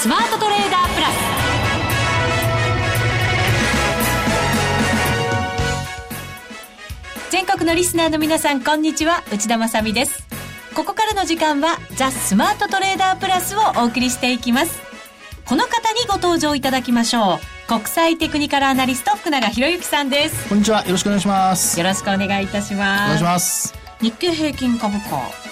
スマートトレーダープラス。全国のリスナーの皆さんこんにちは。内田まさです。ここからの時間はザ・スマートトレーダープラスをお送りしていきます。この方にご登場いただきましょう。国際テクニカルアナリスト福永博之さんです。こんにちは。よろしくお願いします。よろしくお願いいたします。お願いします。日経平均株価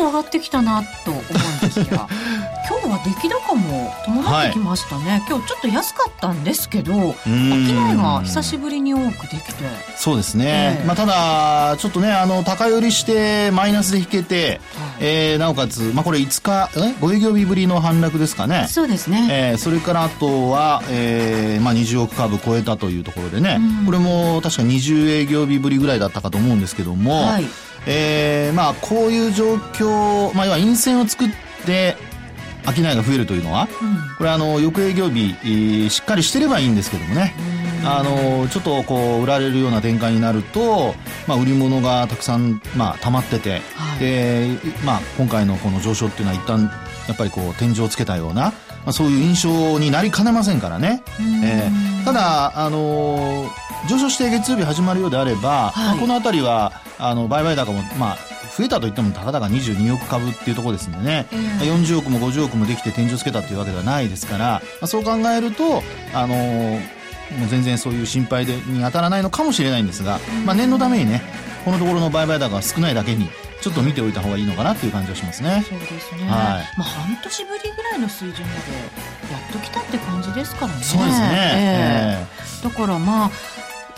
と上がってきたなと思うんですが 今日は出来高も伴ってきましたね、はい、今日ちょっと安かったんですけど商いが久しぶりに多くできて。そうですね、えー、まあ、ただちょっとねあの高売りしてマイナスで引けて、はい、えー、なおかつ、まあ、これ5日え5営業日ぶりの反落ですかね。そうですね、えー、それからあとは、えーまあ、20億株超えたというところでね、これも確か20営業日ぶりぐらいだったかと思うんですけども、はいえー、まあこういう状況、まあ、要は陰線を作って商いが増えるというのは、うん、これあの翌営業日しっかりしてればいいんですけどもね。あのちょっとこう売られるような展開になると、まあ、売り物がたくさん、まあ、溜まってて、はい、でまあ、今回のこの上昇っていうのは一旦やっぱりこう天井をつけたような、まあ、そういう印象になりかねませんからね、えー、ただ、あの上昇して月曜日始まるようであれば、はい、まあ、この辺りはあの売買高も、まあ、増えたといってもたかだか22億株っていうところですんでね、えー、40億も50億もできて天井つけたっていうわけではないですから、まあ、そう考えると、あのー、もう全然そういう心配でに当たらないのかもしれないんですが、まあ、念のためにねこのところの売買高が少ないだけにちょっと見ておいた方がいいのかなっていう感じはしますね。そうですね。はい。まあ半年ぶりぐらいの水準までやっときたって感じですからね。そうですね。えー、だからまあ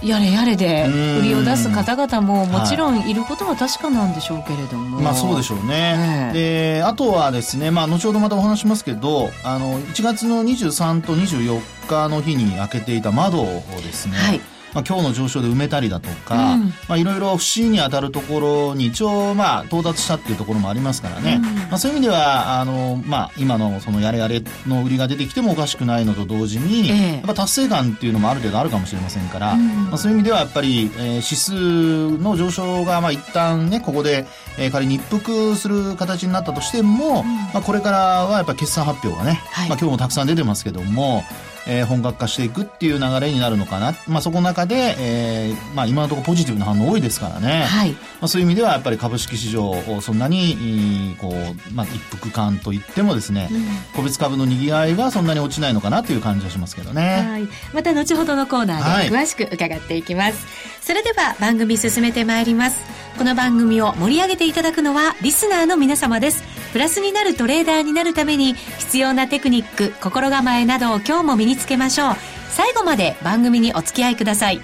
やれやれで売りを出す方々ももちろんいることは確かなんでしょうけれども、はい、まあそうでしょうね、えー、であとはですね、まあ、後ほどまたお話しますけどあの1月の23と24日の日に開けていた窓をですね、はいまあ、今日の上昇で埋めたりだとか、うん、まあ、いろいろ不審に当たるところに一応、まあ、到達したっていうところもありますからね、うん、まあ、そういう意味ではあの、まあ、今のそのやれやれの売りが出てきてもおかしくないのと同時に、えー、やっぱ達成感っていうのもある程度あるかもしれませんから、うん、まあ、そういう意味ではやっぱり、えー、指数の上昇がまあ一旦ねここで、えー、仮に一服する形になったとしても、まあ、これからはやっぱ決算発表がね、はい、まあ、今日もたくさん出てますけどもえー、本格化していくっていう流れになるのかな。まあ、そこの中で、えー、まあ、今のところポジティブな反応多いですからね。はい。まあ、そういう意味では、やっぱり株式市場をそんなに、こう、まあ、一服感といってもですね、うん、個別株の賑わいはそんなに落ちないのかなという感じはしますけどね。はい。また後ほどのコーナーで詳しく伺っていきます。はい、それでは番組進めてまいります。この番組を盛り上げていただくのはリスナーの皆様です。プラスになるトレーダーになるために必要なテクニック、心構えなどを今日も身につけましょう。最後まで番組にお付き合いください。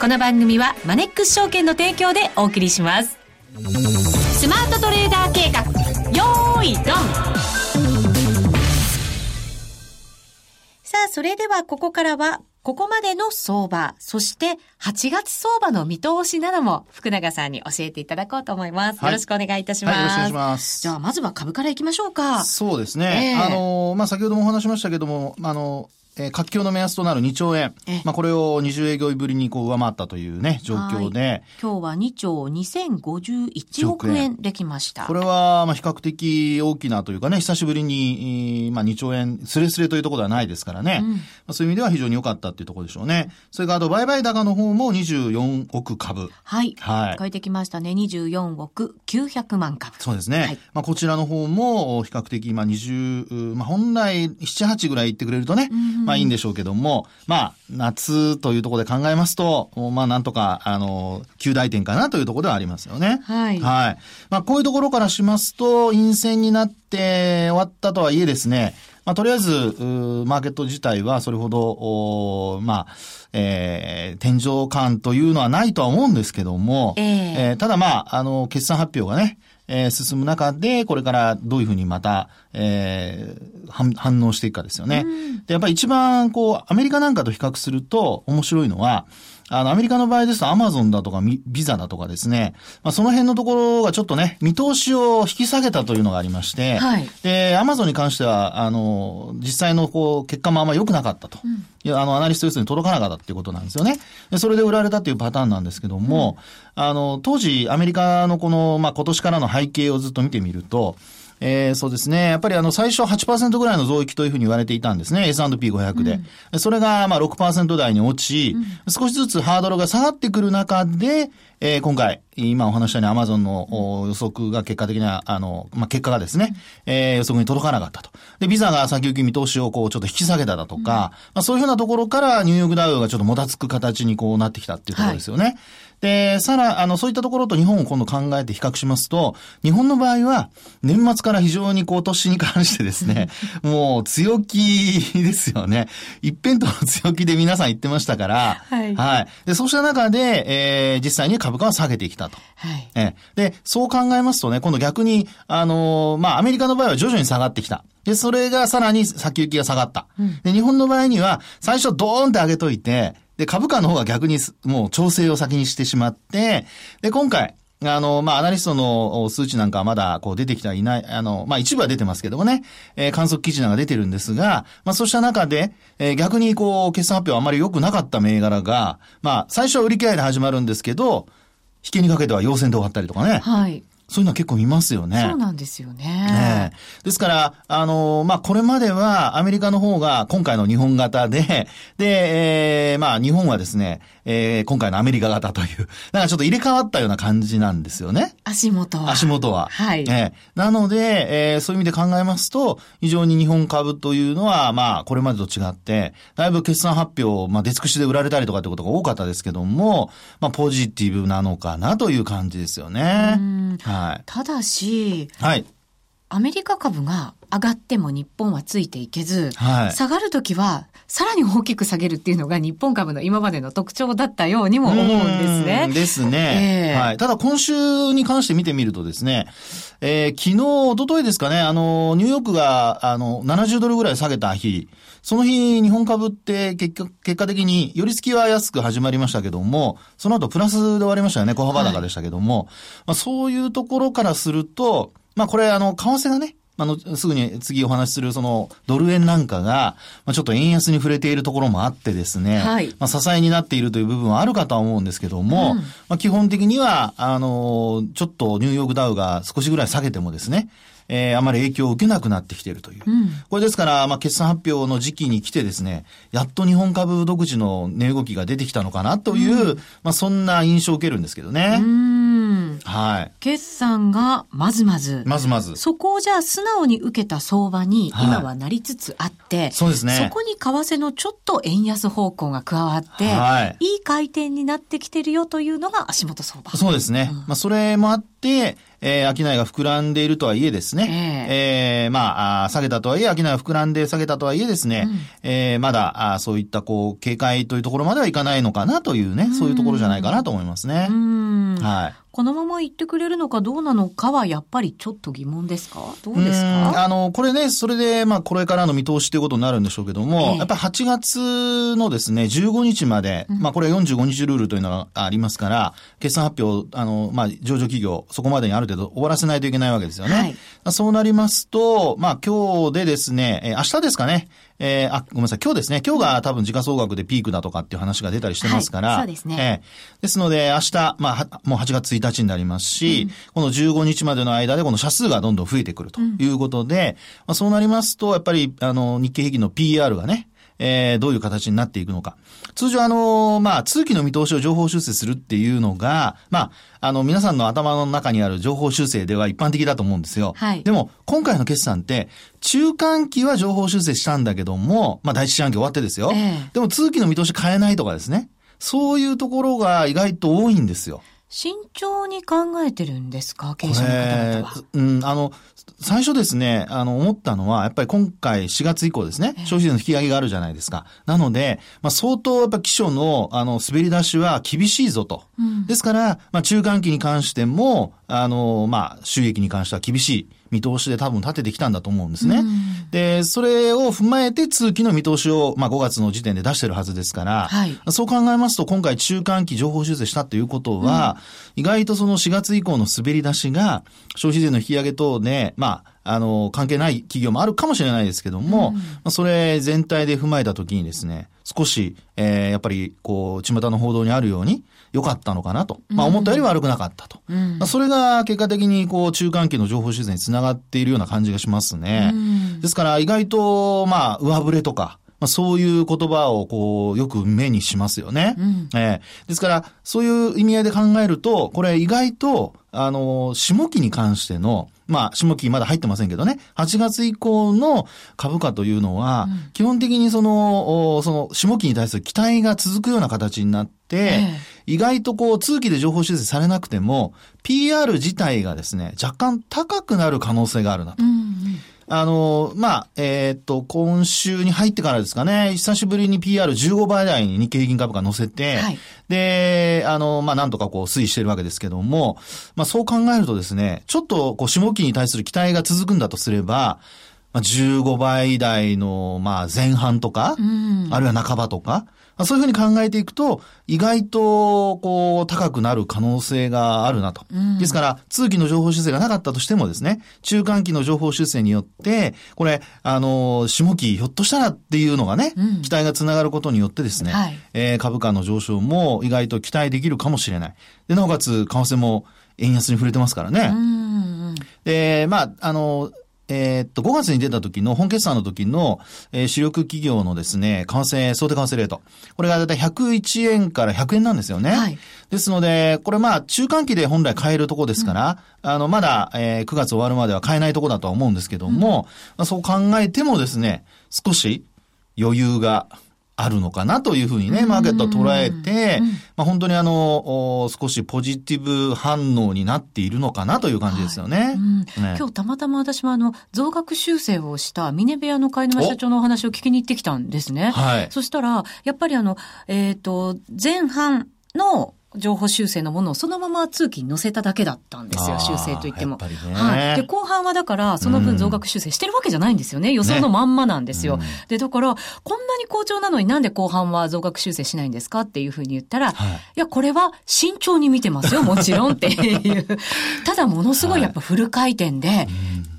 この番組はマネックス証券の提供でお送りします。スマートトレーダー計画、よーいドンさあ、それではここからはここまでの相場、そして8月相場の見通しなども福永さんに教えていただこうと思います。はい、よろしくお願いいたします。はい、よろしくお願いします。じゃあ、まずは株からいきましょうか。そうですね。えー、あの、まあ、先ほどもお話しましたけども、あの、えー、活況の目安となる2兆円。まあ、これを20営業日ぶりにこう上回ったというね、状況で。今日は2兆2051億円できました。これは、まあ、比較的大きなというかね、久しぶりに、まあ、2兆円、スレスレというところではないですからね。うん、まあ、そういう意味では非常に良かったっていうところでしょうね。それから、あと、売買高の方も24億株。はい。はい。書いてきましたね。24億900万株。そうですね。はい、まあ、こちらの方も、比較的、まあ、20、まあ、本来、7、8ぐらい言ってくれるとね、うんまあいいんでしょうけども、まあ、夏というところで考えますと、まあなんとか、あの、旧大点かなというところではありますよね。はい。はい。まあこういうところからしますと、陰線になって終わったとはいえですね、まあとりあえず、マーケット自体はそれほど、おまあ、えー、天井感というのはないとは思うんですけども、えー、えー、ただまあ、あの、決算発表がね、えー、進む中で、これからどういうふうにまた、えー、反応していくかですよね。で、やっぱり一番、こう、アメリカなんかと比較すると面白いのは、あの、アメリカの場合ですとアマゾンだとかビザだとかですね、まあ、その辺のところがちょっとね、見通しを引き下げたというのがありまして、はい、で、アマゾンに関しては、あの、実際のこう、結果もあんま良くなかったと。うん、いや、あの、アナリスト予想に届かなかったっていうことなんですよね。で、それで売られたっていうパターンなんですけども、うん、あの、当時、アメリカのこの、まあ、今年からの背景をずっと見てみると、えー、そうですね。やっぱりあの、最初8%ぐらいの増益というふうに言われていたんですね。S&P500 で。うん、それがまあ6%台に落ち、うん、少しずつハードルが下がってくる中で、えー、今回、今お話したようにアマゾンの予測が結果的には、あの、まあ、結果がですね、えー、予測に届かなかったと。で、ビザが先行き見通しをこう、ちょっと引き下げただとか、うん、まあ、そういうふうなところからニューヨークダウがちょっともたつく形にこうなってきたっていうところですよね。はいで、さら、あの、そういったところと日本を今度考えて比較しますと、日本の場合は、年末から非常にこう、年に関してですね、もう強気ですよね。一辺倒の強気で皆さん言ってましたから、はい。はい。で、そうした中で、えー、実際に株価は下げてきたと。はい。えー、で、そう考えますとね、今度逆に、あのー、まあ、アメリカの場合は徐々に下がってきた。で、それがさらに先行きが下がった。うん、で、日本の場合には、最初ドーンって上げといて、で、株価の方が逆にもう調整を先にしてしまって、で、今回、あの、まあ、アナリストの数値なんかはまだ、こう、出てきてはいない、あの、まあ、一部は出てますけどもね、えー、観測記事なんか出てるんですが、まあ、そうした中で、えー、逆に、こう、決算発表あまり良くなかった銘柄が、まあ、最初は売り切いで始まるんですけど、引けにかけては陽線で終わったりとかね。はい。そういうのは結構見ますよね。そうなんですよね。ねですから、あのー、まあ、これまではアメリカの方が今回の日本型で、で、えー、まあ、日本はですね、えー、今回のアメリカ型という、なんかちょっと入れ替わったような感じなんですよね。足元は。足元は。はい。えー、なので、えー、そういう意味で考えますと、非常に日本株というのは、まあ、これまでと違って、だいぶ決算発表、まあ、出尽くしで売られたりとかってことが多かったですけども、まあ、ポジティブなのかなという感じですよね。はい。ただし、はい。アメリカ株が上がっても日本はついていけず、はい、下がるときはさらに大きく下げるっていうのが日本株の今までの特徴だったようにも思うんですね。ですね、えー、はい。ただ今週に関して見てみるとですね、えー、昨日、一昨日ですかね、あの、ニューヨークが、あの、70ドルぐらい下げた日、その日、日本株って結果結果的に、寄り付きは安く始まりましたけども、その後プラスで終わりましたよね、小幅高でしたけども、はい、まあ、そういうところからすると、まあこれあの、為替がね、あの、すぐに次お話しするそのドル円なんかが、まあ、ちょっと円安に触れているところもあってですね、はい、まあ、支えになっているという部分はあるかとは思うんですけども、うん、まあ、基本的には、あの、ちょっとニューヨークダウが少しぐらい下げてもですね、えー、あまり影響を受けなくなってきているという。うん、これですから、まあ、決算発表の時期に来てですね、やっと日本株独自の値動きが出てきたのかなという、うん、まあ、そんな印象を受けるんですけどね。はい。決算がまずまず。まずまず。そこをじゃあ素直に受けた相場に今はなりつつあって、はい、そうですね。そこに為替のちょっと円安方向が加わって、はい、いい回転になってきてるよというのが足元相場。そうですね。うん、まあ、それもあって、えー、商いが膨らんでいるとはいえですね、えー、えー、まあ、下げたとはいえ、商いが膨らんで下げたとはいえですね、うん、えー、まだ、あそういったこう、警戒というところまではいかないのかなというね、そういうところじゃないかなと思いますね。はい。このまま言ってくれるのかどうなのかはやっぱりちょっと疑問ですか？どうですか？あの、これね、それで、まあ、これからの見通しということになるんでしょうけども、えー、やっぱり8月のですね、15日まで、うん、まあ、これは45日ルールというのがありますから、決算発表、あの、まあ、上場企業、そこまでにある程度終わらせないといけないわけですよね。はい、そうなりますと、まあ、今日でですね、えー、明日ですかね、えー、あ、ごめんなさい、今日ですね、今日が多分時価総額でピークだとかっていう話が出たりしてますから、はい、そうですね。えー、ですので、明日、まあ、もう8月1日になりますし、うん、この15日までの間でこの社数がどんどん増えてくるということで、うん、まあ、そうなりますと、やっぱり、あの、日経平均の PR がね、えー、どういう形になっていくのか。通常あの、まあ、通期の見通しを情報修正するっていうのが、まあ、あの、皆さんの頭の中にある情報修正では一般的だと思うんですよ。はい。でも、今回の決算って、中間期は情報修正したんだけども、まあ、第一四半期終わってですよ。えー、でも、通期の見通し変えないとかですね。そういうところが意外と多いんですよ。慎重に考えてるんですか？経営者の方々は。うん、あの、最初ですね、あの、思ったのは、やっぱり今回4月以降ですね、消費税の引き上げがあるじゃないですか。なので、まあ、相当やっぱ基礎の、あの、滑り出しは厳しいぞと。うん、ですから、まあ、中間期に関しても、あの、まあ、収益に関しては厳しい。見通しで多分立ててきたんだと思うんですね。うん、で、それを踏まえて通期の見通しを、まあ、5月の時点で出してるはずですから、はい、そう考えますと今回中間期情報修正したということは、うん、意外とその4月以降の滑り出しが消費税の引き上げ等で、まあ、あの、関係ない企業もあるかもしれないですけども、うん、まあ、それ全体で踏まえたときにですね、少し、えー、やっぱり、こう、巷の報道にあるように、良かったのかなと。まあ、思ったより悪くなかったと。うん、まあ、それが結果的に、こう、中間期の情報修正につながっているような感じがしますね。うん、ですから、意外と、まあ、上振れとか、まあ、そういう言葉をこう、よく目にしますよね。うん、えー、ですから、そういう意味合いで考えると、これ意外と、あの、下期に関しての、まあ、下期まだ入ってませんけどね、8月以降の株価というのは、うん、基本的にその、その、下期に対する期待が続くような形になって、えー、意外とこう、通期で情報修正されなくても、PR 自体がですね、若干高くなる可能性があるなと。うんうんあの、まあ、えー、っと、今週に入ってからですかね、久しぶりに PR15 倍台に日経平均株価乗せて、はい、で、あの、まあ、なんとかこう推移してるわけですけども、まあ、そう考えるとですね、ちょっとこう、下期に対する期待が続くんだとすれば、まあ、15倍台の、まあ、前半とか、うん、あるいは半ばとか、そういうふうに考えていくと、意外と、こう、高くなる可能性があるなと。うん、ですから、通期の情報修正がなかったとしてもですね、中間期の情報修正によって、これ、あの、下期ひょっとしたらっていうのがね、うん、期待がつながることによってですね、はい、えー、株価の上昇も意外と期待できるかもしれない。で、なおかつ、為替も円安に触れてますからね。うん、で、まあ、あの、えー、っと、5月に出た時の、本決算の時の、えー、主力企業のですね、為替、想定為替レート。これがだいたい101円から100円なんですよね。はい。ですので、これまあ、中間期で本来買えるとこですから、うん、あの、まだ、えー、9月終わるまでは買えないとこだとは思うんですけども、うん、まあ、そう考えてもですね、少し余裕があるのかなというふうにね、マーケットを捉えて、まあ、本当にあの、少しポジティブ反応になっているのかなという感じですよね。はいうんね今日たまたま私もあの、増額修正をしたミネベアの貝沼社長のお話を聞きに行ってきたんですね。はい。そしたら、やっぱりあの、えっ、ー、と、前半の情報修正のものをそのまま通期に載せただけだったんですよ、修正といっても。ね、はい。で、後半はだから、その分増額修正してるわけじゃないんですよね。予想のまんまなんですよ。ね、で、だから、こんなに好調なのになんで後半は増額修正しないんですかっていうふうに言ったら、はい、いや、これは慎重に見てますよ、もちろんっていう。ただ、ものすごいやっぱフル回転で、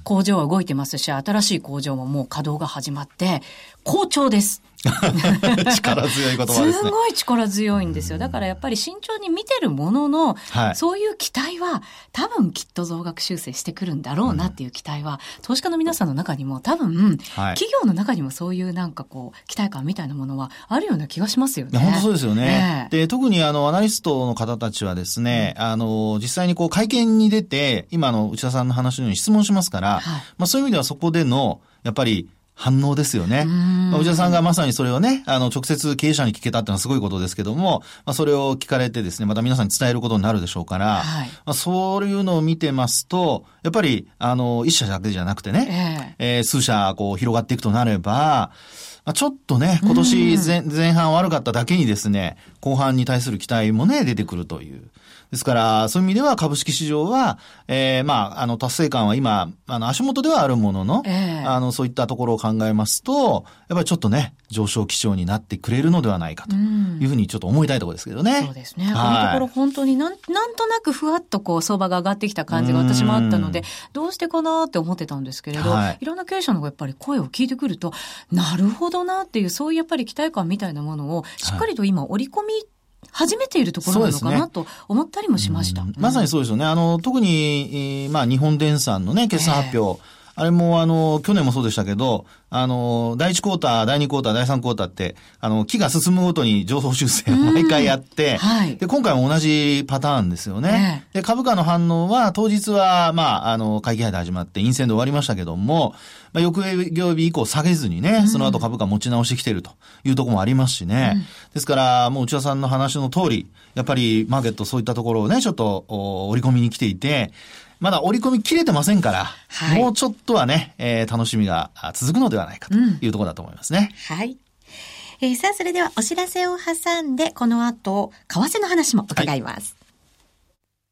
工場は動いてますし、新しい工場ももう稼働が始まって、好調です。力強い言葉ですね。すごい力強いんですよ。だからやっぱり慎重に見てるものの、はい、そういう期待は多分きっと増額修正してくるんだろうなっていう期待は、うん、投資家の皆さんの中にも多分、はい、企業の中にもそういうなんかこう、期待感みたいなものはあるような気がしますよね。本当そうですよね。で、特にあの、アナリストの方たちはですね、うん、あの、実際にこう会見に出て、今の内田さんの話のように質問しますから、はい、まあそういう意味ではそこでの、やっぱり反応ですよね。まあ、内田さんがまさにそれをね、あの、直接経営者に聞けたってのはすごいことですけども、まあ、それを聞かれてですね、また皆さんに伝えることになるでしょうから、はい、まあ、そういうのを見てますと、やっぱり、あの、一社だけじゃなくてね、えー、えー、数社、こう、広がっていくとなれば、まあ、ちょっとね、今年前前半悪かっただけにですね、後半に対する期待もね、出てくるという。ですから、そういう意味では株式市場は、えー、まあ、あの、達成感は今、あの、足元ではあるものの、えー、あの、そういったところを考えますと、やっぱりちょっとね、上昇基調になってくれるのではないかというふうにちょっと思いたいところですけどね。そうですね。はい、このところ本当になん、なんとなくふわっとこう、相場が上がってきた感じが私もあったので、どうしてかなって思ってたんですけれど、はい、いろんな経営者のやっぱり声を聞いてくると、なるほどなっていう、そういうやっぱり期待感みたいなものを、しっかりと今織り込み始めているところなのかなと思ったりもしました。まさにそうですよね。あの、特に、えー、まあ、日本電産のね、決算発表。えーあれもあの、去年もそうでしたけど、あの、第1クォーター、第2クォーター、第3クォーターって、あの、木が進むごとに上昇修正を毎回やって、はい、で、今回も同じパターンですよね。で、株価の反応は、当日は、まあ、あの、会期配で始まって、陰線で終わりましたけども、まあ、翌営業日以降下げずにね、その後株価持ち直してきてるというところもありますしね。うん、ですから、もう内田さんの話の通り、やっぱりマーケットそういったところをね、ちょっと織り込みに来ていて、まだ織り込み切れてませんから、はい、もうちょっとはね、えー、楽しみが続くのではないかというところだと思いますね。うん、はい。えー、さあ、それではお知らせを挟んで、この後、為替の話も伺います。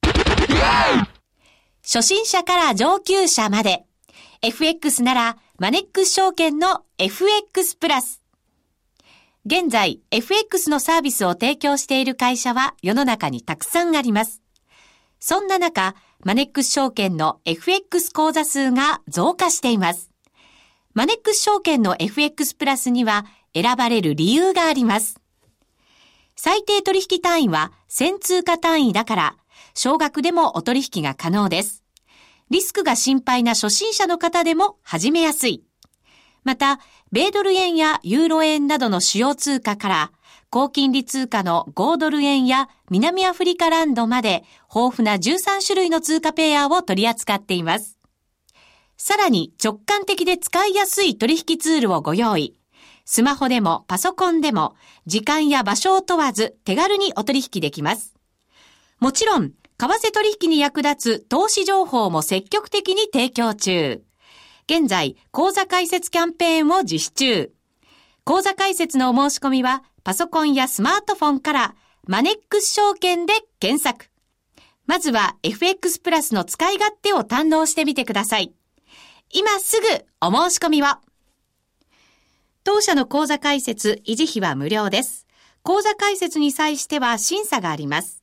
はい、初心者から上級者まで、FX なら、マネックス証券の FX プラス。現在、FX のサービスを提供している会社は世の中にたくさんあります。そんな中、マネックス証券の FX 口座数が増加しています。マネックス証券の FX プラスには選ばれる理由があります。最低取引単位は1000通貨単位だから、少額でもお取引が可能です。リスクが心配な初心者の方でも始めやすい。また、米ドル円やユーロ円などの主要通貨から、高金利通貨の5ドル円や南アフリカランドまで豊富な13種類の通貨ペアを取り扱っています。さらに直感的で使いやすい取引ツールをご用意。スマホでもパソコンでも時間や場所を問わず手軽にお取引できます。もちろん、為替取引に役立つ投資情報も積極的に提供中。現在、講座開設キャンペーンを実施中。講座開設のお申し込みはパソコンやスマートフォンからマネックス証券で検索。まずは FX プラスの使い勝手を堪能してみてください。今すぐお申し込みを。当社の口座開設、維持費は無料です。口座開設に際しては審査があります。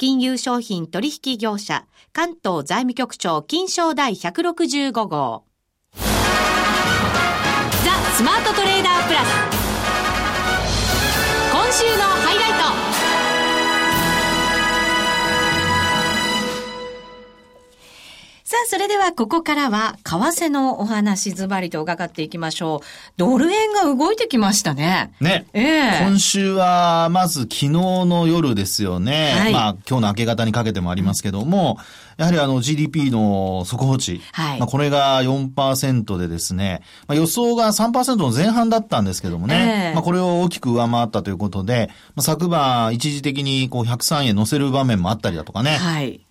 金融商品取引業者、関東財務局長金賞第165号。ザ・スマートトレーダープラス。今週のハイライト。さあ、それではここからは、為替のお話ズバリと伺っていきましょう。ドル円が動いてきましたね。ね。ええー、今週は、まず昨日の夜ですよね。はい、まあ、今日の明け方にかけてもありますけども、やはりあの GDP の速報値。はい。まあ、これが4%でですね、まあ、予想が3%の前半だったんですけどもね。えー、まあ、これを大きく上回ったということで、まあ、昨晩一時的にこう103円乗せる場面もあったりだとかね。はい。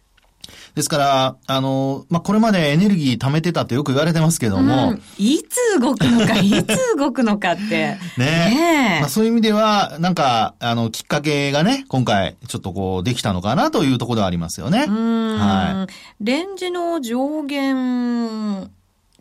ですから、あの、まあ、これまでエネルギー貯めてたってよく言われてますけども。うん、いつ動くのか、いつ動くのかって。ねねまあ、そういう意味では、なんか、あの、きっかけがね、今回、ちょっとこう、できたのかなというところではありますよね。はい。レンジの上限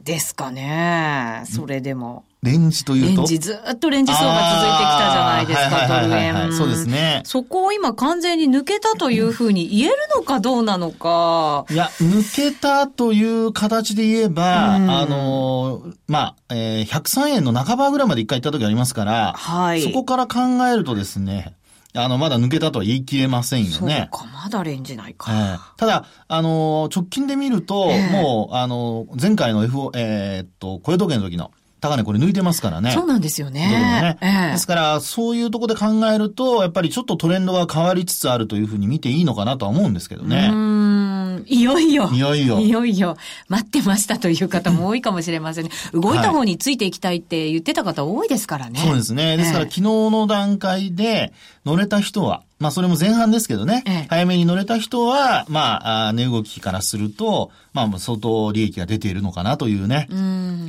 ですかね。それでも。レンジというと？レンジ、ずっとレンジ相場続いてきたじゃないですか、ドル円。そうですね。そこを今完全に抜けたというふうに言えるのかどうなのか。いや、抜けたという形で言えば、うん、あの、まあ、えー、103円の半ばぐらいまで一回行った時ありますから、はい。そこから考えるとですね、あの、まだ抜けたとは言い切れませんよね。そうか、まだレンジないか。えー、ただ、あの、直近で見ると、えー、もう、あの、前回の FO、えー、っと、雇用統計の時の、高値これ抜いてますからね。そうなんですよね。ねええ、ですから、そういうところで考えると、やっぱりちょっとトレンドが変わりつつあるというふうに見ていいのかなとは思うんですけどね。うん。いよいよ。いよいよ。いよいよ。待ってましたという方も多いかもしれませんね。動いた方についていきたいって言ってた方多いですからね。そうですね。ですから、昨日の段階で乗れた人は、まあそれも前半ですけどね、ええ、早めに乗れた人は、まあ、値動きからすると、まあ相当利益が出ているのかなというね、う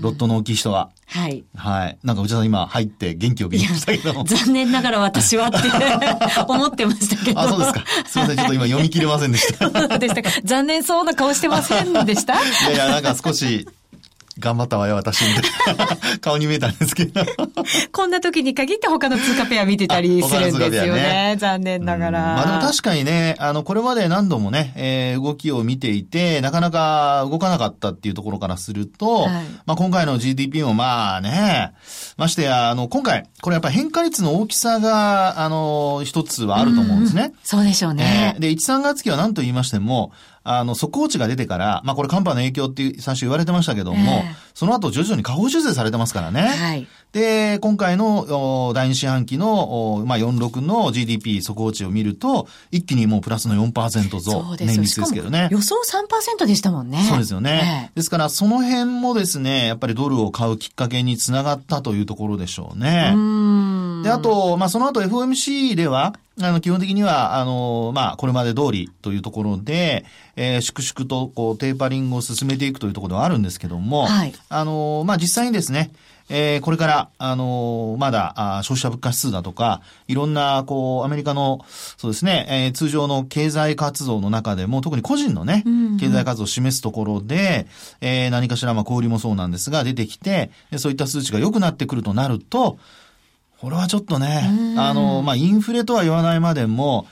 ロットの大きい人は。はい。はい。なんか内田さん今入って元気を元気したけど。残念ながら私はって 思ってましたけど。あ、そうですか。すいません。ちょっと今読み切れませんでした。そうでしたか。残念そうな顔してませんでした？いやいや、なんか少し、頑張ったわよ、私、みたいな 顔に見えたんですけど。こんな時に限って他の通貨ペア見てたりするんですよね。ね残念ながら。まあでも確かにね、あの、これまで何度もね、えー、動きを見ていて、なかなか動かなかったっていうところからすると、はい、まあ今回の GDP もまあね、ましてや、あの、今回、これやっぱ変化率の大きさが、あの、一つはあると思うんですね。うん、そうでしょうね。えー、で、1、3月期は何と言いましても、あの、速報値が出てから、まあこれ寒波の影響って最初言われてましたけども、えー、その後徐々に下方修正されてますからね。はい。で、今回の第二四半期の、まあ46の GDP 速報値を見ると、一気にもうプラスの4%増、年率ですけどね。予想3%でしたもんね。そうですよね。えー、ですからその辺もですね、やっぱりドルを買うきっかけにつながったというところでしょうね。うで、あと、まあその後 FOMC では、あの、基本的には、あの、まあ、これまで通りというところで、えー、粛々と、こう、テーパリングを進めていくというところではあるんですけども、はい。あの、まあ、実際にですね、えー、これから、あのー、まだあ、消費者物価指数だとか、いろんな、こう、アメリカの、そうですね、えー、通常の経済活動の中でも、特に個人のね、経済活動を示すところで、えー、何かしら、まあ、小売りもそうなんですが、出てきて、そういった数値が良くなってくるとなると、これはちょっとね、あの、まあ、インフレとは言わないまでも、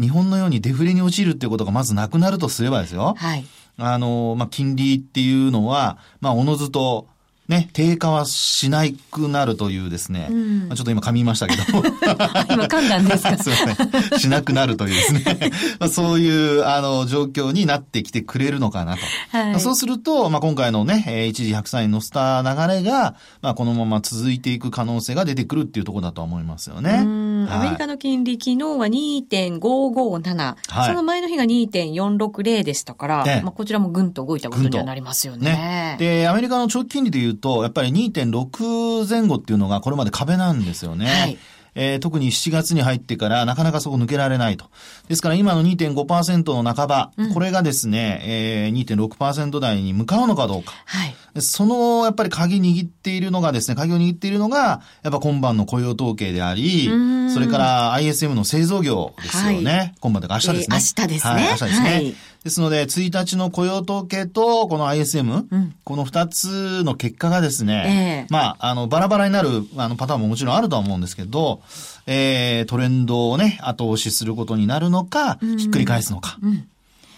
日本のようにデフレに陥るっていうことがまずなくなるとすればですよ。はい。あの、まあ、金利っていうのは、まあ、おのずと、ね、低下はしないくなるというですね、うん、ちょっと今噛みましたけど。今噛んだんですか？すいません。しなくなるというですね、そういう、あの、状況になってきてくれるのかなと。はい、そうすると、まあ、今回のね、一時103円乗せた流れが、まあ、このまま続いていく可能性が出てくるっていうところだと思いますよね。アメリカの金利、昨日は2.557、はい、その前の日が2.460でしたから、まあ、こちらもぐんと動いたことにはなりますよね。ね。で、アメリカの長期金利でいうと、やっぱり2.6前後っていうのがこれまで壁なんですよね。はいえー、特に7月に入ってからなかなかそこ抜けられないと。ですから今の2.5%の半ば、うん、これがですね、えー、2.6%台に向かうのかどうか。はい。その、やっぱり鍵握っているのがですね、鍵を握っているのが、やっぱ今晩の雇用統計であり、それから ISM の製造業ですよね。はい、今晩というか明日ですね。えー、明日ですね。はい、明日ですね。はいですので、1日の雇用統計と、この ISM、うん、この2つの結果がですね、えー、まあ、あの、バラバラになる、あの、パターンももちろんあるとは思うんですけど、えー、トレンドをね、後押しすることになるのか、ひっくり返すのか。うん、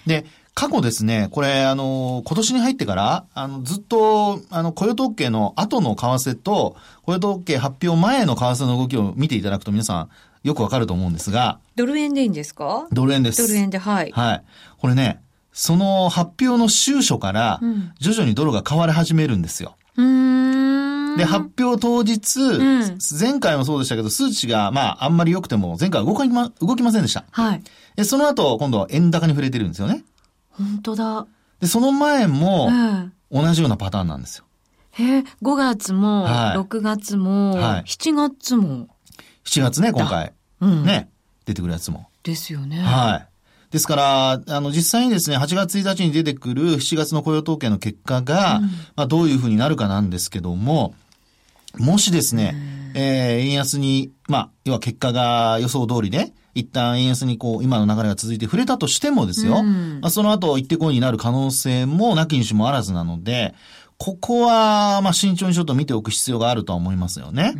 で、過去ですね、これ、あの、今年に入ってから、あの、ずっと、あの、雇用統計の後の為替と、雇用統計発表前の為替の動きを見ていただくと皆さん、よくわかると思うんですが。ドル円でいいんですか？ドル円です。ドル円で、はい。はい。これね、その発表の終初から、徐々にドルが変わり始めるんですよ。うん、で、発表当日、うん、前回もそうでしたけど、数値が、まあ、あんまり良くても、前回は動きま、動きませんでした。はい。で、その後、今度は円高に触れてるんですよね。本当だ。で、その前も、同じようなパターンなんですよ。へえ、5月も、はい、6月も、はい、7月も。7月ね、今回。うん、ね、出てくるやつも。ですよね。はい。ですから、あの、実際にですね、8月1日に出てくる7月の雇用統計の結果が、うん、まあ、どういうふうになるかなんですけども、もしですね、えー、円安に、まあ、要は結果が予想通りね、一旦円安にこう、今の流れが続いて触れたとしてもですよ、うん、まあ、その後行ってこいになる可能性もなきにしもあらずなので、ここは、まあ、慎重にちょっと見ておく必要があるとは思いますよね。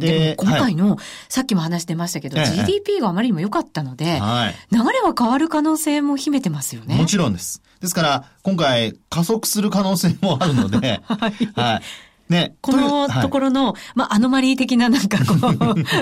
で今回の、はい、さっきも話してましたけど、ええ、GDP があまりにも良かったので、はい、流れは変わる可能性も秘めてますよね。もちろんです。ですから、今回加速する可能性もあるので、はい、はいね。このところの、はい、まあ、アノマリー的ななんかこ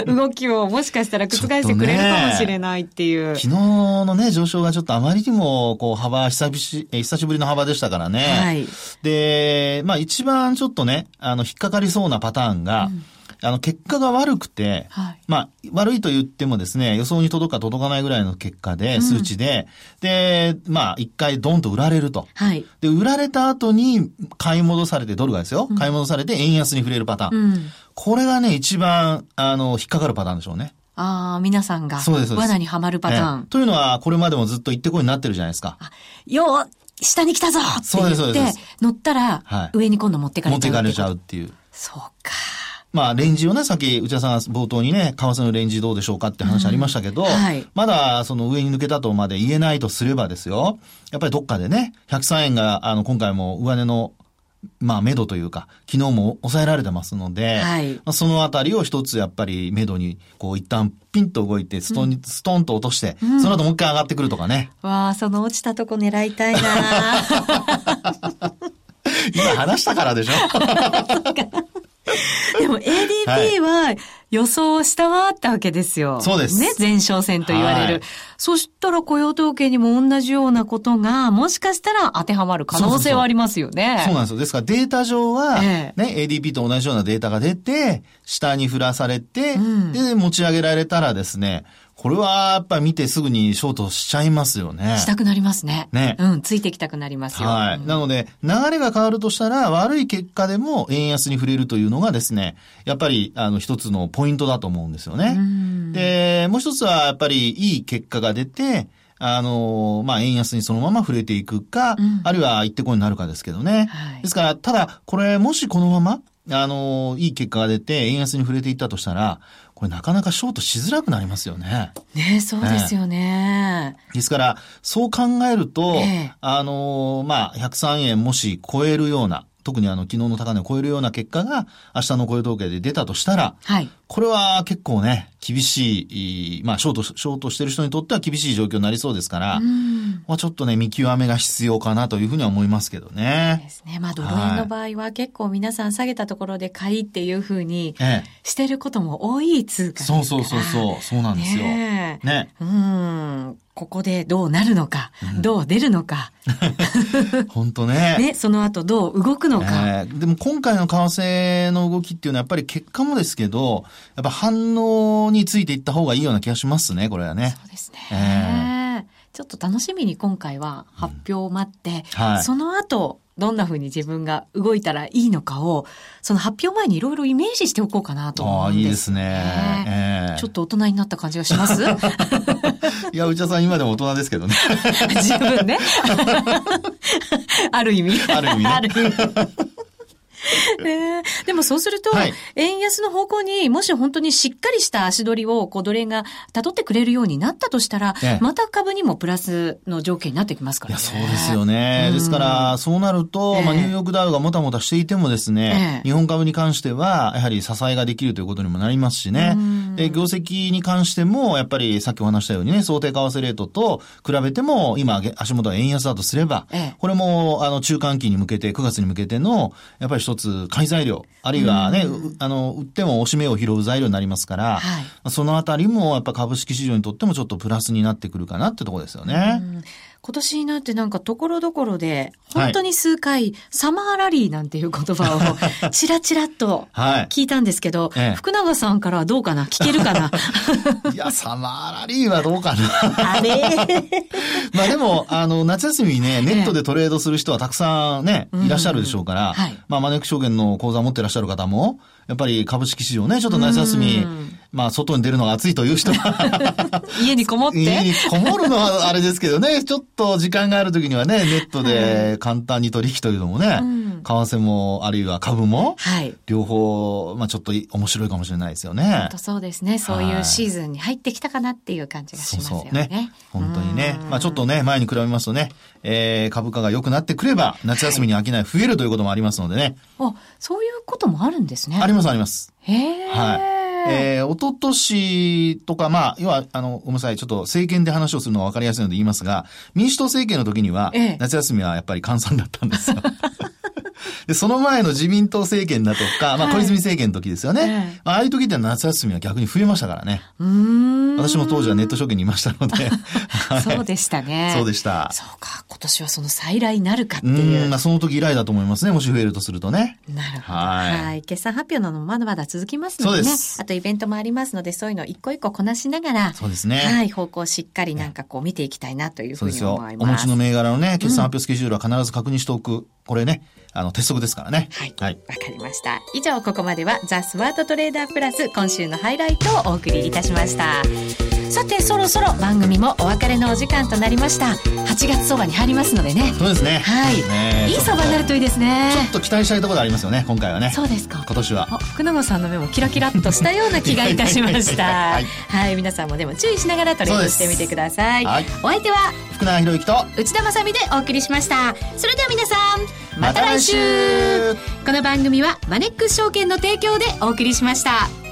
う、動きをもしかしたら覆してくれるかもしれないっていう。ね、昨日のね、上昇がちょっとあまりにも、こう、幅、久し久しぶりの幅でしたからね。はい。で、まあ、一番ちょっとね、あの、引っかかりそうなパターンが、うんあの、結果が悪くて、はい、まあ、悪いと言ってもですね、予想に届くか届かないぐらいの結果で、数値で、うん、で、まあ、一回ドンと売られると。はい。で、売られた後に買い戻されて、ドルがですよ、うん、買い戻されて円安に触れるパターン。うん、これがね、一番、あの、引っかかるパターンでしょうね。ああ、皆さんが。そうです、罠にはまるパターン、というのは、これまでもずっと言ってこいになってるじゃないですか。よ下に来たぞって言って、乗ったら、上に今度持ってかれちゃう。持ってかれちゃうっていう。そうか。まあ、レンジをね、さっき内田さんが冒頭にね、為替のレンジどうでしょうかって話ありましたけど、うんはい、まだその上に抜けたとまで言えないとすればですよ、やっぱりどっかでね、103円が、あの、今回も上値のまあ、目処というか、昨日も抑えられてますので、はい、まあ、そのあたりを一つやっぱり目処に、こう一旦ピンと動いて、ストン、うん、ストンと落として、うん、その後もう一回上がってくるとかね。わあ、その落ちたとこ狙いたいな 今話したからでしょ でも ADP は予想を下回ったわけですよ。そうです。ね、前哨戦と言われる。はい、そしたら雇用統計にも同じようなことが、もしかしたら当てはまる可能性はありますよね。そうなんですよ。ですからデータ上は、ね、ええ、ADP と同じようなデータが出て、下に振らされて、うん、で、持ち上げられたらですね、これはやっぱ見てすぐにショートしちゃいますよね。したくなりますね。ね。うん、ついてきたくなりますよ。はい。うん、なので、流れが変わるとしたら、悪い結果でも円安に触れるというのがですね、やっぱり、あの、一つのポイントだと思うんですよね。で、もう一つは、やっぱり、いい結果が出て、あの、まあ、円安にそのまま触れていくか、うん、あるいは行ってこいになるかですけどね。はい、ですから、ただ、これ、もしこのまま、あの、いい結果が出て、円安に触れていったとしたら、これなかなかショートしづらくなりますよね。ねそうですよね。ですから、そう考えると、ええ、あの、まあ、103円もし超えるような、特にあの、昨日の高値を超えるような結果が、明日の雇用統計で出たとしたら、はい。これは結構ね、厳しい、まあ、ショート、ショートしてる人にとっては厳しい状況になりそうですから、まあ、ちょっとね、見極めが必要かなというふうには思いますけどね。ですね。まあ、ドル円の場合は結構皆さん下げたところで買いっていうふうにしてることも多い通貨ですから、そうそうそうそう、そうなんですよ。ね。ねうん。ここでどうなるのか、うん、どう出るのか。本当ね。ね、その後どう動くのか。えー、でも今回の為替の動きっていうのはやっぱり結果もですけど、やっぱ反応についていった方がいいような気がしますね、これはね。そうですね。えー、ちょっと楽しみに今回は発表を待って、うんはい、その後、どんな風に自分が動いたらいいのかを、その発表前にいろいろイメージしておこうかなと思うんです。ああ、いいですね、えー、ちょっと大人になった感じがします？いや、内田さん今でも大人ですけどね。自分ね。ある意味。ある意味、ね。ある意味。え。ー、でもそうすると、はい、円安の方向にもし本当にしっかりした足取りを、こう、奴隷が辿ってくれるようになったとしたら、ええ、また株にもプラスの条件になってきますからね。そうですよね。ですから、そうなると、え、まあ、ニューヨークダウがもたもたしていてもですね、日本株に関しては、やはり支えができるということにもなりますしね。で、業績に関しても、やっぱりさっきお話したようにね、想定為替レートと比べても、今、足元が円安だとすれば、これも、あの、中間期に向けて、9月に向けての、やっぱり一つ、買い材料、あるいはね、あの、売っても押し目を拾う材料になりますから、はい、そのあたりもやっぱ株式市場にとってもちょっとプラスになってくるかなってところですよね。今年になってなんかところどころで、本当に数回、はい、サマーラリーなんていう言葉をちらちらっと聞いたんですけど、はい、福永さんからはどうかな？聞けるかな？いや、サマーラリーはどうかな？あれ？まあでも、あの、夏休みにね、ネットでトレードする人はたくさんね、いらっしゃるでしょうから、はい、まあマネック証券の口座を持ってらっしゃる方も、やっぱり株式市場ね、ちょっと夏休み、まあ、外に出るのが暑いという人は 家にこもって？家にこもるのはあれですけどね、ちょっと時間がある時にはね、ネットで簡単に取引というのもね、うん、為替も、あるいは株も、はい、両方、まあちょっと面白いかもしれないですよね。本当そうですね。そういうシーズンに入ってきたかなっていう感じがしますよね。そうそうね。本当にね。まあちょっとね、前に比べますとね、えー、株価が良くなってくれば、夏休みに商い増えるということもありますのでね。あ、そういうこともあるんですね。ありますあります。へえ。はい。えー、おととしとか、まあ、要は、あの、ごめんなさい、ちょっと政権で話をするのが分かりやすいので言いますが、民主党政権の時には、夏休みはやっぱり閑散だったんですよ。で、その前の自民党政権だとか、まあ小泉政権の時ですよね。はい、ああいう時って夏休みは逆に増えましたからね。私も当時はネット証券にいましたので。そうでしたね。そうでした。そうか。今年はその再来になるかっていう。うん、まあその時以来だと思いますね。もし増えるとするとね。なるほど。はい。はい。決算発表なのもまだまだ続きますのでね。そうです。あとイベントもありますので、そういうの一個一個こなしながら。そうですね。はい。方向をしっかりなんかこう見ていきたいなというふうに思います。そうですよ。お持ちの銘柄のね、決算発表スケジュールは必ず確認しておく。これね、あの、鉄則ですからね。はい。はい。わかりました。以上、ここまではザ・スマートトレーダープラス今週のハイライトをお送りいたしました。さて、そろそろ番組もお別れのお時間となりました。8月相場に入りますのでね。そうですね。はい。ね、いい相場になるといいですね。ちょっと期待したいところありますよね、今回はね。そうですか。今年は。福永さんの目もキラキラっとしたような気がいたしました。はい、はい。皆さんもでも注意しながらトレードしてみてください。はい、お相手は、福永博之と内田まさでお送りしました。それでは皆さん、また来週この番組はマネックス証券の提供でお送りしました。